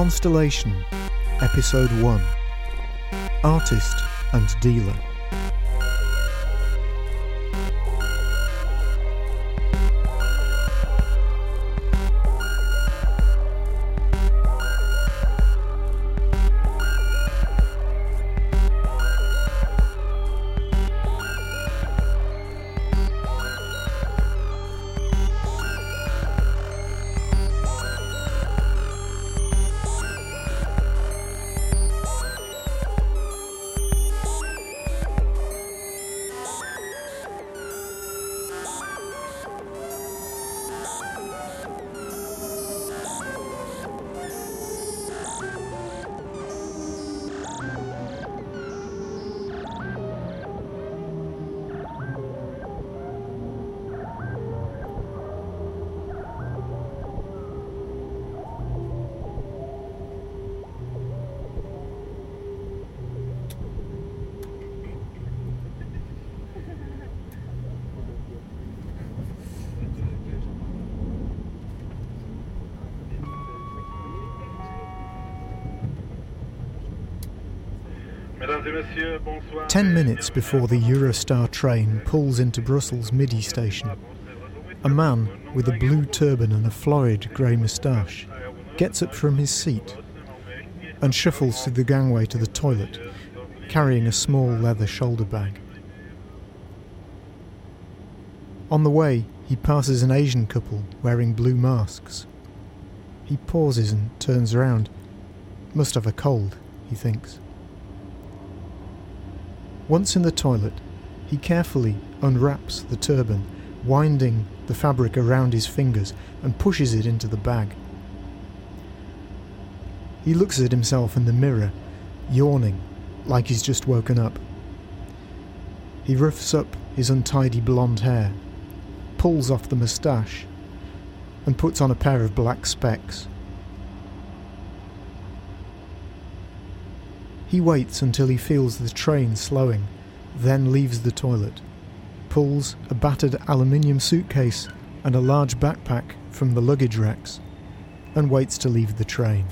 Constellation, Episode 1 Artist and Dealer. Ten minutes before the Eurostar train pulls into Brussels Midi station, a man with a blue turban and a florid grey moustache gets up from his seat and shuffles through the gangway to the toilet, carrying a small leather shoulder bag. On the way, he passes an Asian couple wearing blue masks. He pauses and turns around. Must have a cold, he thinks. Once in the toilet, he carefully unwraps the turban, winding the fabric around his fingers, and pushes it into the bag. He looks at himself in the mirror, yawning like he's just woken up. He roughs up his untidy blonde hair, pulls off the moustache, and puts on a pair of black specs. He waits until he feels the train slowing, then leaves the toilet, pulls a battered aluminium suitcase and a large backpack from the luggage racks, and waits to leave the train.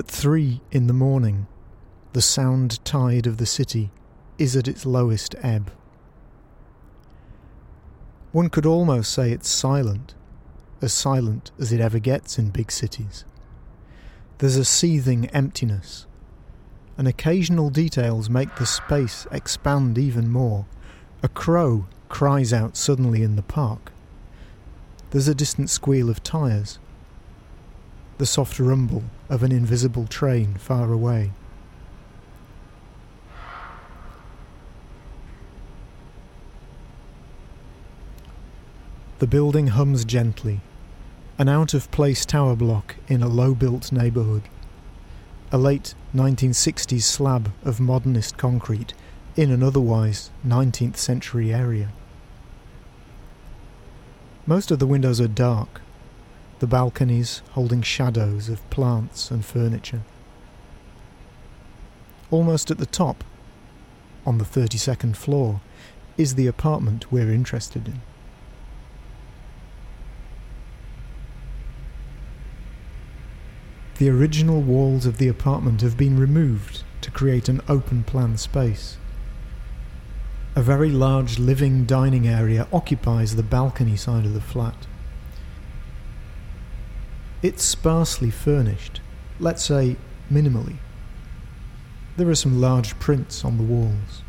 At three in the morning, the sound tide of the city is at its lowest ebb. One could almost say it's silent, as silent as it ever gets in big cities. There's a seething emptiness, and occasional details make the space expand even more. A crow cries out suddenly in the park. There's a distant squeal of tyres the soft rumble of an invisible train far away. The building hums gently, an out of place tower block in a low built neighbourhood, a late 1960s slab of modernist concrete in an otherwise 19th century area. Most of the windows are dark, the balconies holding shadows of plants and furniture. Almost at the top, on the 32nd floor, is the apartment we're interested in. The original walls of the apartment have been removed to create an open plan space. A very large living dining area occupies the balcony side of the flat. It's sparsely furnished, let's say minimally. There are some large prints on the walls.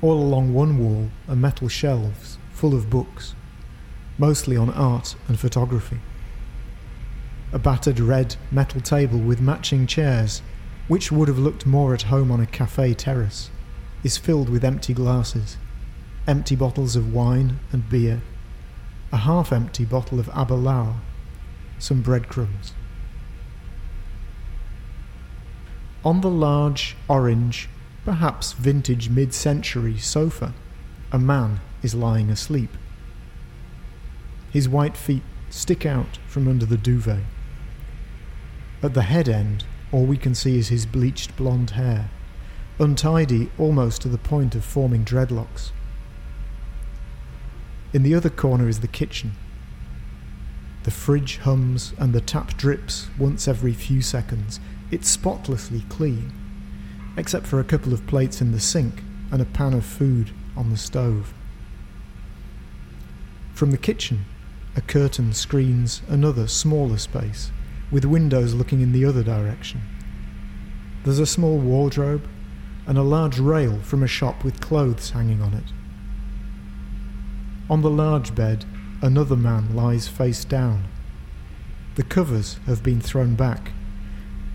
All along one wall are metal shelves full of books, mostly on art and photography. A battered red metal table with matching chairs, which would have looked more at home on a cafe terrace, is filled with empty glasses, empty bottles of wine and beer, a half empty bottle of Aberlour, some breadcrumbs. On the large, orange, perhaps vintage mid century sofa, a man is lying asleep. His white feet stick out from under the duvet. At the head end, all we can see is his bleached blonde hair, untidy almost to the point of forming dreadlocks. In the other corner is the kitchen. The fridge hums and the tap drips once every few seconds. It's spotlessly clean, except for a couple of plates in the sink and a pan of food on the stove. From the kitchen, a curtain screens another smaller space with windows looking in the other direction. There's a small wardrobe and a large rail from a shop with clothes hanging on it. On the large bed, another man lies face down. The covers have been thrown back,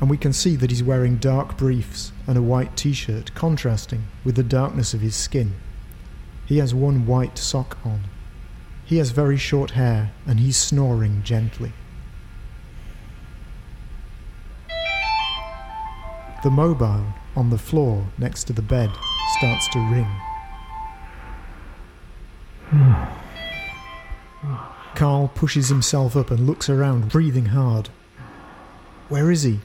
and we can see that he's wearing dark briefs and a white t shirt, contrasting with the darkness of his skin. He has one white sock on. He has very short hair, and he's snoring gently. The mobile on the floor next to the bed starts to ring. Carl pushes himself up and looks around, breathing hard. Where is he?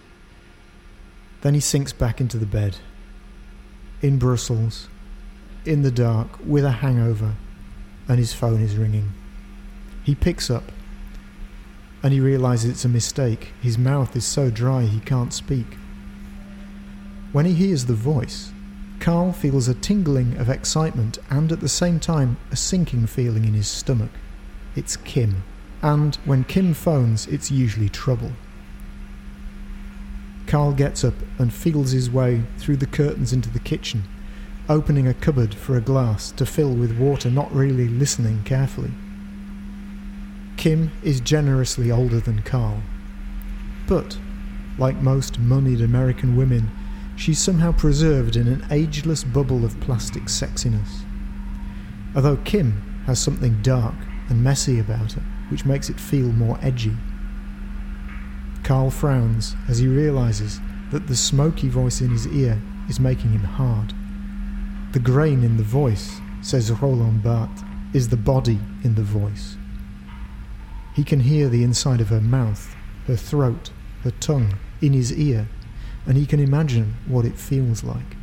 Then he sinks back into the bed. In Brussels, in the dark, with a hangover, and his phone is ringing. He picks up, and he realizes it's a mistake. His mouth is so dry he can't speak. When he hears the voice, Carl feels a tingling of excitement and at the same time a sinking feeling in his stomach. It's Kim, and when Kim phones, it's usually trouble. Carl gets up and feels his way through the curtains into the kitchen, opening a cupboard for a glass to fill with water, not really listening carefully. Kim is generously older than Carl, but, like most moneyed American women, she's somehow preserved in an ageless bubble of plastic sexiness. Although Kim has something dark and messy about it, which makes it feel more edgy. Carl frowns as he realizes that the smoky voice in his ear is making him hard. The grain in the voice, says Roland Barthes, is the body in the voice. He can hear the inside of her mouth, her throat, her tongue in his ear and he can imagine what it feels like.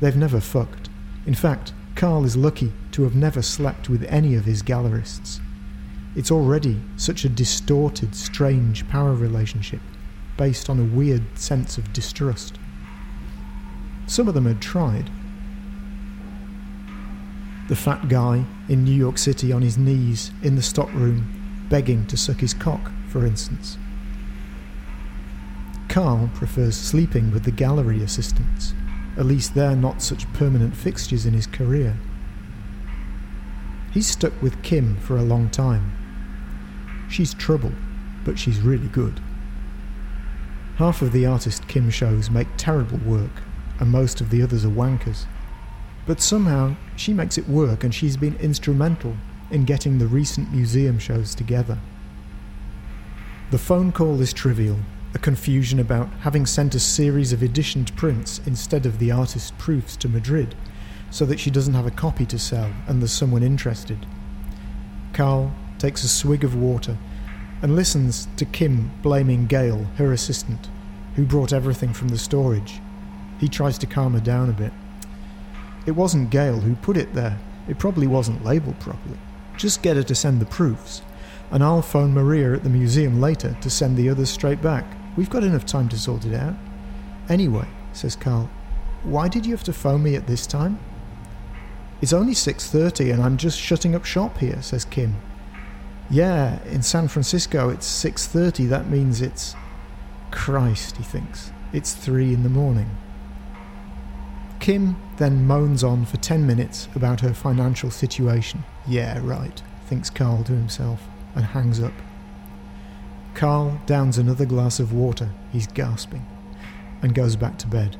They've never fucked. In fact, Carl is lucky to have never slept with any of his gallerists. It's already such a distorted, strange power relationship based on a weird sense of distrust. Some of them had tried. The fat guy in New York City on his knees in the stockroom, begging to suck his cock, for instance. Carl prefers sleeping with the gallery assistants. At least they're not such permanent fixtures in his career. He's stuck with Kim for a long time. She's trouble, but she's really good. Half of the artist Kim shows make terrible work, and most of the others are wankers. But somehow she makes it work, and she's been instrumental in getting the recent museum shows together. The phone call is trivial, a confusion about having sent a series of editioned prints instead of the artist's proofs to Madrid, so that she doesn't have a copy to sell and there's someone interested. Carl takes a swig of water and listens to Kim blaming Gail, her assistant, who brought everything from the storage. He tries to calm her down a bit. It wasn't Gail who put it there. It probably wasn't labelled properly. Just get her to send the proofs. and I'll phone Maria at the museum later to send the others straight back. We've got enough time to sort it out. Anyway, says Carl, why did you have to phone me at this time? It's only 6:30 and I'm just shutting up shop here, says Kim. Yeah, in San Francisco it's 6:30. That means it's Christ, he thinks. It's 3 in the morning. Kim then moans on for 10 minutes about her financial situation. Yeah, right, thinks Carl to himself, and hangs up. Carl downs another glass of water, he's gasping, and goes back to bed.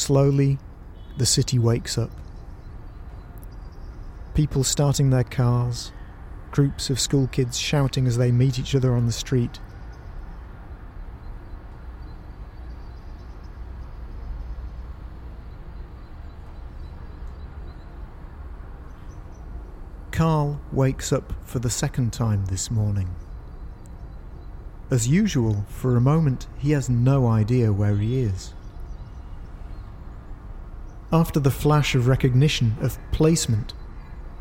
Slowly, the city wakes up. People starting their cars, groups of school kids shouting as they meet each other on the street. Carl wakes up for the second time this morning. As usual, for a moment he has no idea where he is. After the flash of recognition, of placement,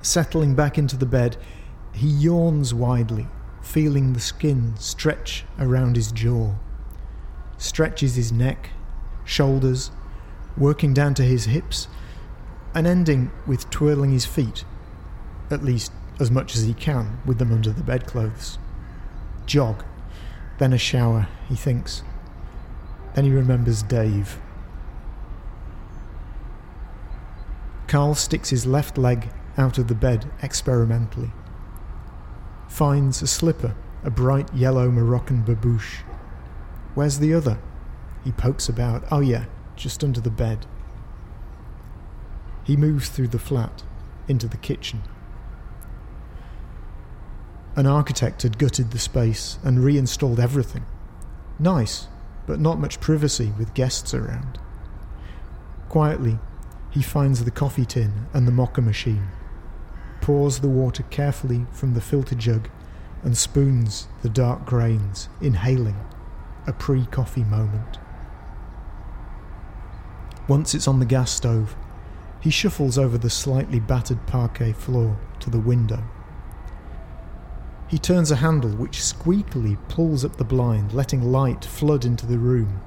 settling back into the bed, he yawns widely, feeling the skin stretch around his jaw. Stretches his neck, shoulders, working down to his hips, and ending with twirling his feet, at least as much as he can with them under the bedclothes. Jog, then a shower, he thinks. Then he remembers Dave. Carl sticks his left leg out of the bed experimentally. Finds a slipper, a bright yellow Moroccan babouche. Where's the other? He pokes about. Oh, yeah, just under the bed. He moves through the flat into the kitchen. An architect had gutted the space and reinstalled everything. Nice, but not much privacy with guests around. Quietly, he finds the coffee tin and the mocha machine, pours the water carefully from the filter jug, and spoons the dark grains, inhaling a pre coffee moment. Once it's on the gas stove, he shuffles over the slightly battered parquet floor to the window. He turns a handle which squeakily pulls up the blind, letting light flood into the room.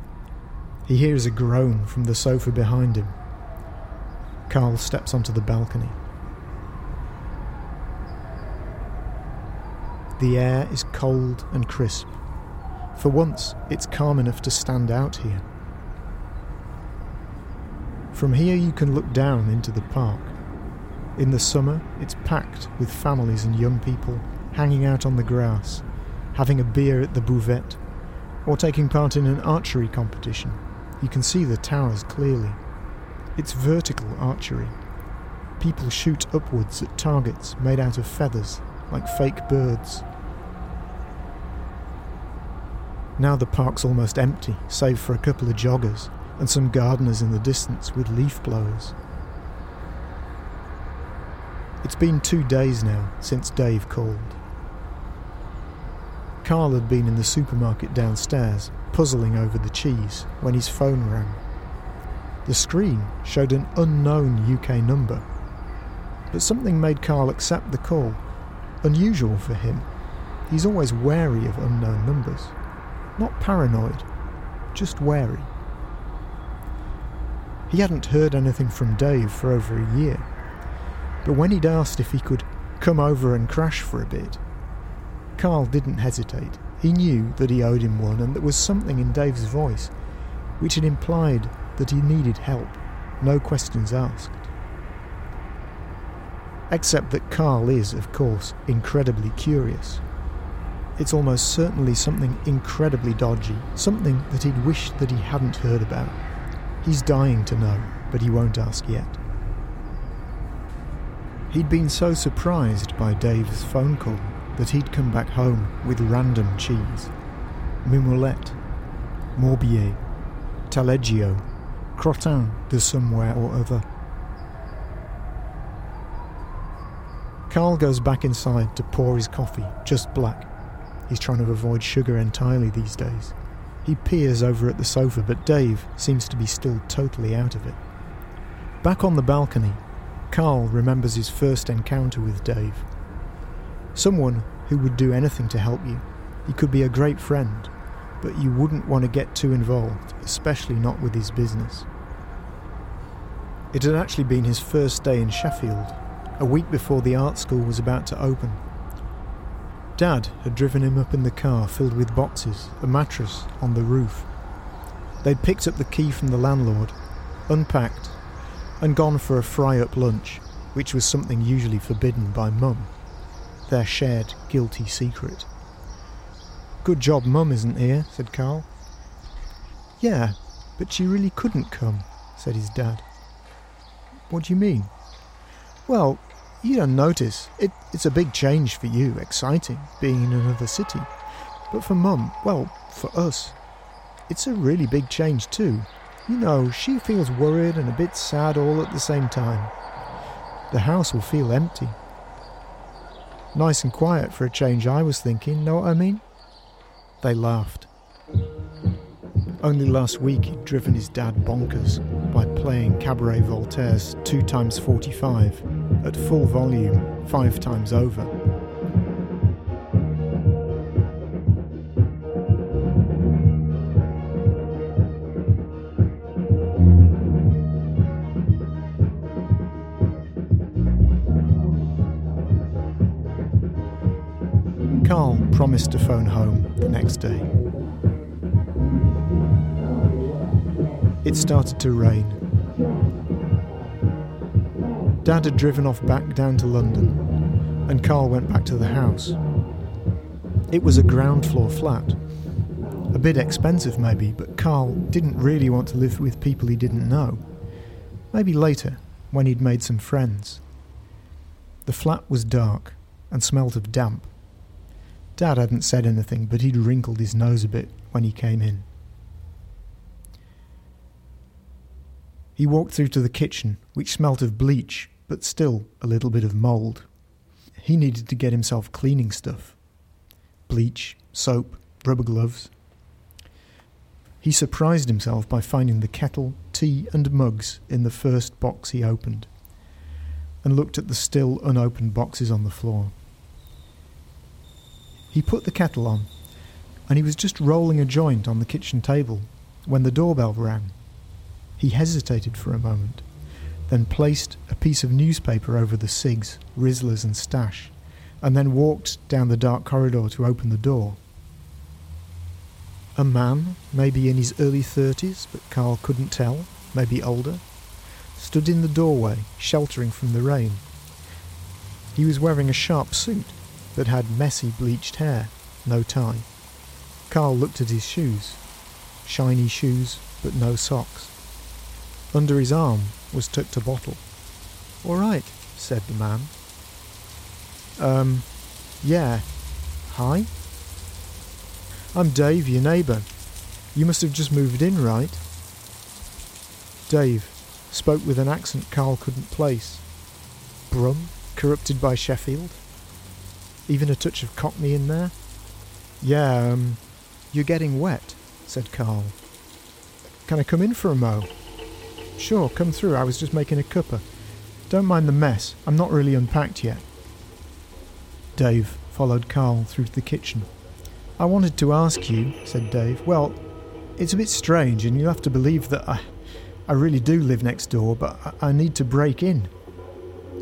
He hears a groan from the sofa behind him Carl steps onto the balcony. The air is cold and crisp. For once, it's calm enough to stand out here. From here, you can look down into the park. In the summer, it's packed with families and young people hanging out on the grass, having a beer at the buvette, or taking part in an archery competition. You can see the towers clearly. It's vertical archery. People shoot upwards at targets made out of feathers, like fake birds. Now the park's almost empty, save for a couple of joggers and some gardeners in the distance with leaf blowers. It's been two days now since Dave called. Carl had been in the supermarket downstairs, puzzling over the cheese, when his phone rang. The screen showed an unknown UK number. But something made Carl accept the call. Unusual for him. He's always wary of unknown numbers. Not paranoid, just wary. He hadn't heard anything from Dave for over a year. But when he'd asked if he could come over and crash for a bit, Carl didn't hesitate. He knew that he owed him one, and there was something in Dave's voice which had implied that he needed help, no questions asked. Except that Carl is, of course, incredibly curious. It's almost certainly something incredibly dodgy, something that he'd wished that he hadn't heard about. He's dying to know, but he won't ask yet. He'd been so surprised by Dave's phone call that he'd come back home with random cheese. Mimolette, Morbier, Taleggio, Crottin de somewhere or other. Carl goes back inside to pour his coffee, just black. He's trying to avoid sugar entirely these days. He peers over at the sofa, but Dave seems to be still totally out of it. Back on the balcony, Carl remembers his first encounter with Dave. Someone who would do anything to help you. He could be a great friend, but you wouldn't want to get too involved, especially not with his business. It had actually been his first day in Sheffield, a week before the art school was about to open. Dad had driven him up in the car filled with boxes, a mattress on the roof. They'd picked up the key from the landlord, unpacked, and gone for a fry up lunch, which was something usually forbidden by Mum, their shared guilty secret. Good job Mum isn't here, said Carl. Yeah, but she really couldn't come, said his dad. What do you mean? Well, you don't notice. It, it's a big change for you, exciting, being in another city. But for Mum, well, for us, it's a really big change too. You know, she feels worried and a bit sad all at the same time. The house will feel empty. Nice and quiet for a change, I was thinking, know what I mean? They laughed. Only last week he'd driven his dad bonkers by playing Cabaret Voltaire's 2 times 45 at full volume, five times over. Promised to phone home the next day. It started to rain. Dad had driven off back down to London, and Carl went back to the house. It was a ground floor flat. A bit expensive, maybe, but Carl didn't really want to live with people he didn't know. Maybe later, when he'd made some friends. The flat was dark and smelt of damp. Dad hadn't said anything, but he'd wrinkled his nose a bit when he came in. He walked through to the kitchen, which smelt of bleach, but still a little bit of mould. He needed to get himself cleaning stuff bleach, soap, rubber gloves. He surprised himself by finding the kettle, tea, and mugs in the first box he opened, and looked at the still unopened boxes on the floor. He put the kettle on, and he was just rolling a joint on the kitchen table when the doorbell rang. He hesitated for a moment, then placed a piece of newspaper over the cigs, Rizlas, and stash, and then walked down the dark corridor to open the door. A man, maybe in his early thirties, but Carl couldn't tell, maybe older, stood in the doorway, sheltering from the rain. He was wearing a sharp suit that had messy bleached hair, no tie. Carl looked at his shoes. Shiny shoes, but no socks. Under his arm was tucked a bottle. All right, said the man. Um, yeah. Hi? I'm Dave, your neighbour. You must have just moved in, right? Dave spoke with an accent Carl couldn't place. Brum, corrupted by Sheffield? Even a touch of Cockney in there? Yeah, um, you're getting wet, said Carl. Can I come in for a mo? Sure, come through. I was just making a cuppa. Don't mind the mess. I'm not really unpacked yet. Dave followed Carl through to the kitchen. I wanted to ask you, said Dave. Well, it's a bit strange, and you'll have to believe that I, I really do live next door, but I, I need to break in.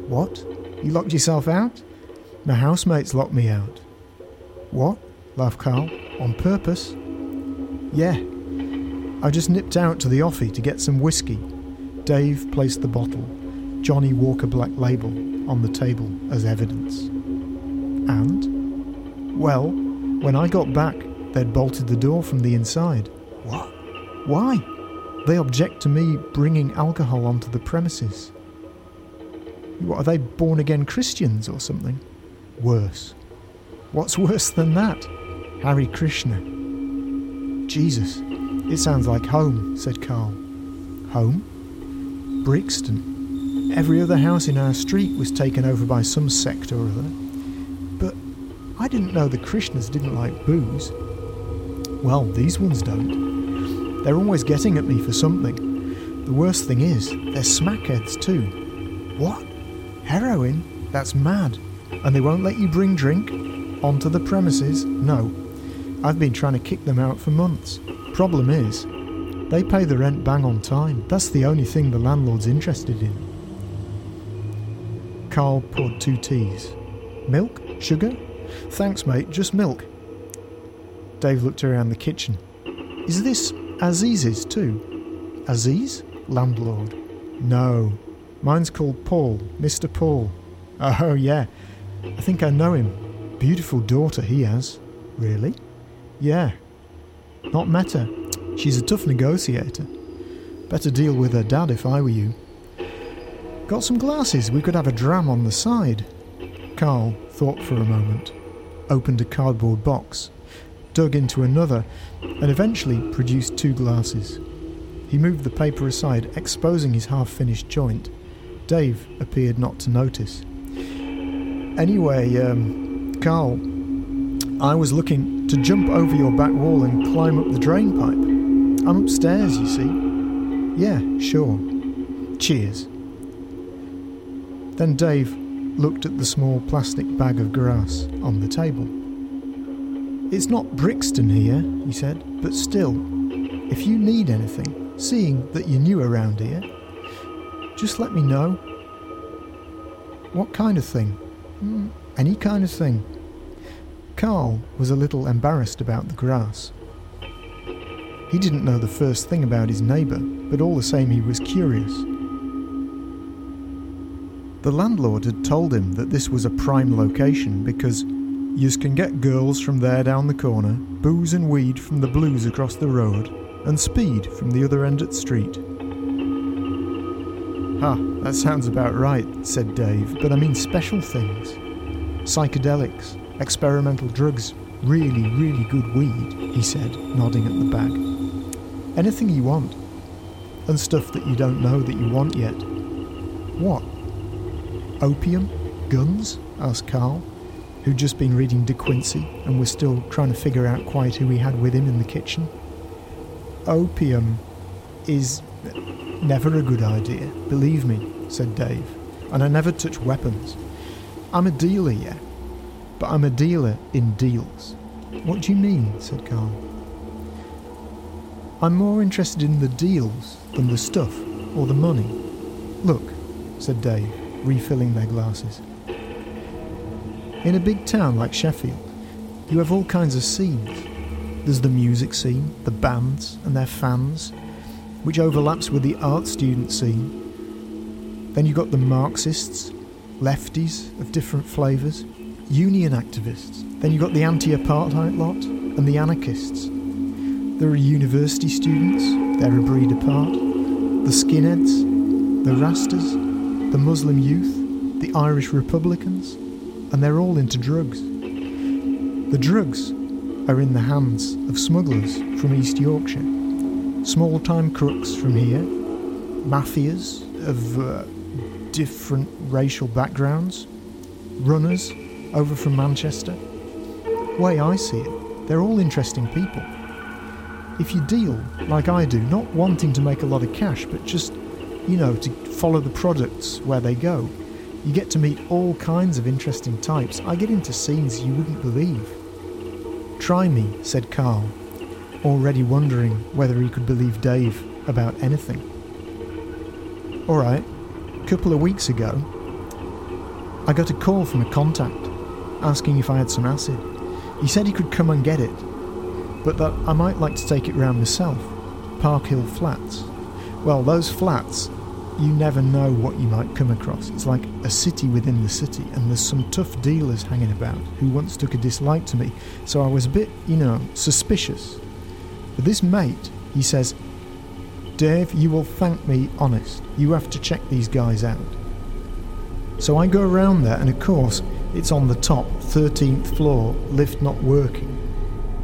What? You locked yourself out? My housemates locked me out. What? laughed Carl. On purpose? Yeah. I just nipped out to the offie to get some whiskey Dave placed the bottle, Johnnie Walker Black Label, on the table as evidence. And? Well, When I got back, they'd bolted the door from the inside. What? Why? They object to me bringing alcohol onto the premises. What, are they born again Christians or something? Worse. What's worse than that? Hare Krishna. Jesus, it sounds like home, said Carl. Home? Brixton. Every other house in our street was taken over by some sect or other. But I didn't know the Krishnas didn't like booze. Well, these ones don't. They're always getting at me for something. The worst thing is, they're smackheads too. What? Heroin? That's mad. And they won't let you bring drink? Onto the premises? No. I've been trying to kick them out for months. Problem is, they pay the rent bang on time. That's the only thing the landlord's interested in. Carl poured two teas. Milk? Sugar? Thanks, mate, just milk. Dave looked around the kitchen. Is this Aziz's too? Aziz? Landlord. No. Mine's called Paul, Mr. Paul. Oh, yeah. I think I know him. Beautiful daughter he has. Really? Yeah. Not met her. She's a tough negotiator. Better deal with her dad if I were you. Got some glasses? We could have a dram on the side. Carl thought for a moment, opened a cardboard box, dug into another, and eventually produced two glasses. He moved the paper aside, exposing his half finished joint. Dave appeared not to notice. Anyway, um, Carl, I was looking to jump over your back wall and climb up the drain pipe. I'm upstairs, you see. Yeah, sure. Cheers. Then Dave looked at the small plastic bag of grass on the table. It's not Brixton here, he said, but still, if you need anything, seeing that you're new around here, just let me know. What kind of thing? Any kind of thing. Carl was a little embarrassed about the grass. He didn't know the first thing about his neighbour, but all the same he was curious. The landlord had told him that this was a prime location because Yous can get girls from there down the corner, booze and weed from the blues across the road, and speed from the other end of the street. Ah, that sounds about right, said Dave, but I mean special things. Psychedelics, experimental drugs, really, really good weed, he said, nodding at the bag. Anything you want. And stuff that you don't know that you want yet. What? Opium? Guns? asked Carl who'd just been reading De Quincey and was still trying to figure out quite who he had with him in the kitchen. Opium is never a good idea, believe me, said Dave, and I never touch weapons. I'm a dealer, yeah, but I'm a dealer in deals. What do you mean? said Carl. I'm more interested in the deals than the stuff or the money. Look, said Dave, refilling their glasses. In a big town like Sheffield, you have all kinds of scenes. There's the music scene, the bands and their fans, which overlaps with the art student scene. Then you've got the Marxists, lefties of different flavours, union activists. Then you've got the anti apartheid lot and the anarchists. There are university students, they're a breed apart, the skinheads, the Rastas, the Muslim youth, the Irish Republicans, and they're all into drugs. The drugs are in the hands of smugglers from East Yorkshire, small time crooks from here, mafias of uh, different racial backgrounds, runners over from Manchester. Way I see it, they're all interesting people. If you deal like I do, not wanting to make a lot of cash, but just, you know, to follow the products where they go, you get to meet all kinds of interesting types. I get into scenes you wouldn't believe. Try me, said Carl, already wondering whether he could believe Dave about anything. All right, a couple of weeks ago, I got a call from a contact asking if I had some acid. He said he could come and get it, but that I might like to take it round myself. Park Hill Flats. Well, those flats you never know what you might come across. It's like a city within the city, and there's some tough dealers hanging about who once took a dislike to me, so I was a bit, you know, suspicious. But this mate, he says, Dave, you will thank me honest. You have to check these guys out. So I go around there, and of course, it's on the top, 13th floor, lift not working.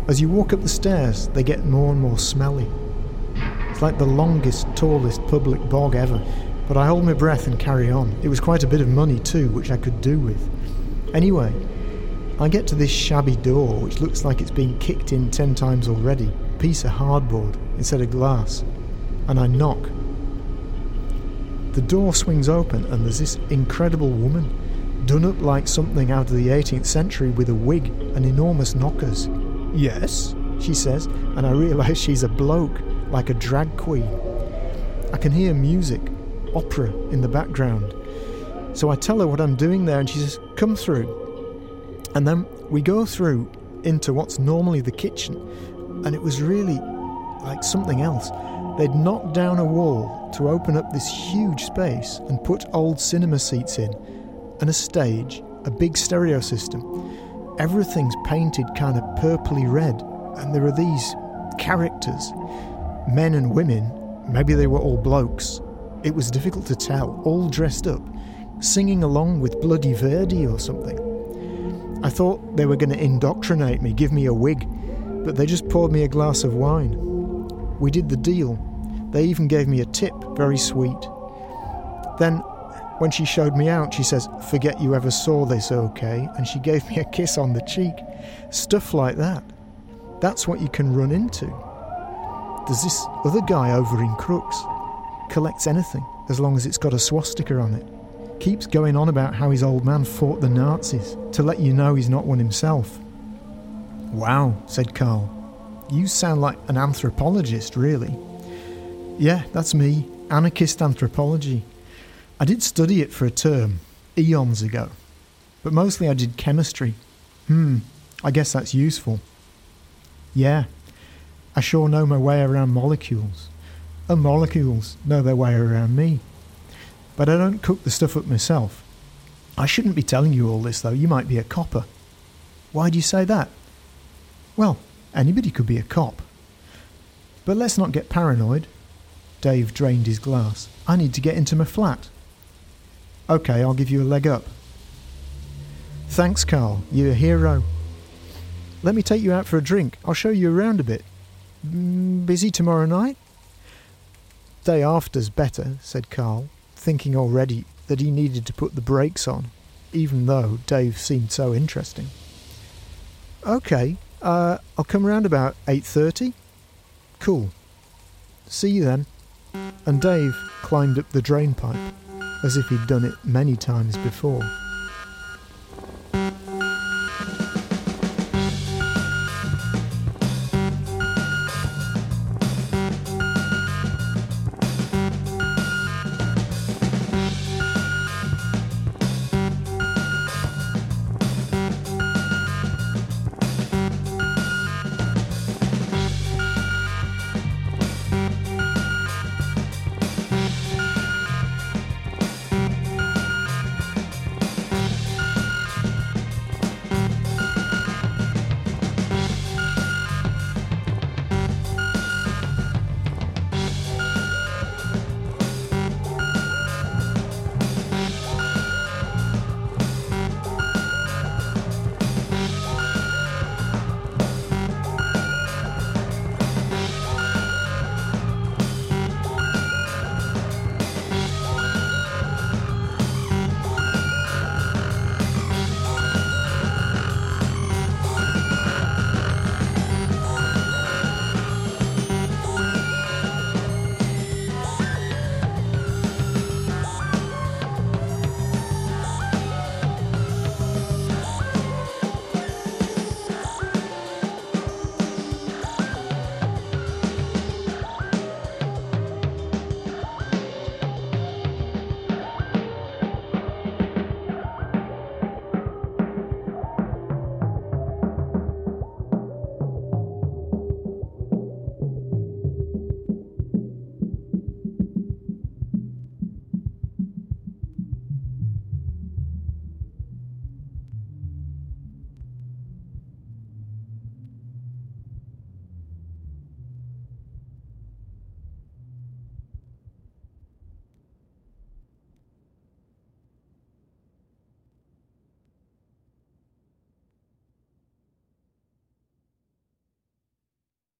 As you walk up the stairs, they get more and more smelly. It's like the longest, tallest public bog ever, but I hold my breath and carry on. It was quite a bit of money too, which I could do with. Anyway, I get to this shabby door, which looks like it's been kicked in ten times already, piece of hardboard instead of glass, and I knock. The door swings open, and there's this incredible woman, done up like something out of the 18th century with a wig and enormous knockers. Yes, she says, and I realise she's a bloke like a drag queen. I can hear music, opera in the background. So I tell her what I'm doing there, and she says, Come through. And then we go through into what's normally the kitchen, and it was really like something else. They'd knocked down a wall to open up this huge space and put old cinema seats in, and a stage, a big stereo system. Everything's painted kind of purpley red, and there are these characters men and women, maybe they were all blokes, it was difficult to tell, all dressed up, singing along with Bloody Verdi or something. I thought they were going to indoctrinate me, give me a wig, but they just poured me a glass of wine. We did the deal. They even gave me a tip, very sweet. Then, when she showed me out, she says, Forget you ever saw this, okay? And she gave me a kiss on the cheek. Stuff like that. That's what you can run into. There's this other guy over in Crookes. Collects anything as long as it's got a swastika on it. Keeps going on about how his old man fought the Nazis to let you know he's not one himself. Wow, said Carl. You sound like an anthropologist, really. Yeah, that's me. Anarchist anthropology. I did study it for a term, eons ago. But mostly I did chemistry. Hmm, I guess that's useful. Yeah, I sure know my way around molecules. And molecules know their way around me. But I don't cook the stuff up myself. I shouldn't be telling you all this, though. You might be a copper. Why do you say that? Well, anybody could be a cop. But let's not get paranoid. Dave drained his glass. I need to get into my flat. OK, I'll give you a leg up. Thanks, Carl. You're a hero. Let me take you out for a drink. I'll show you around a bit. Mm, busy tomorrow night? Day after's better, said Carl, thinking already that he needed to put the brakes on, even though Dave seemed so interesting. Okay, uh, I'll come round about 8.30. Cool. See you then. And Dave climbed up the drain pipe, as if he'd done it many times before.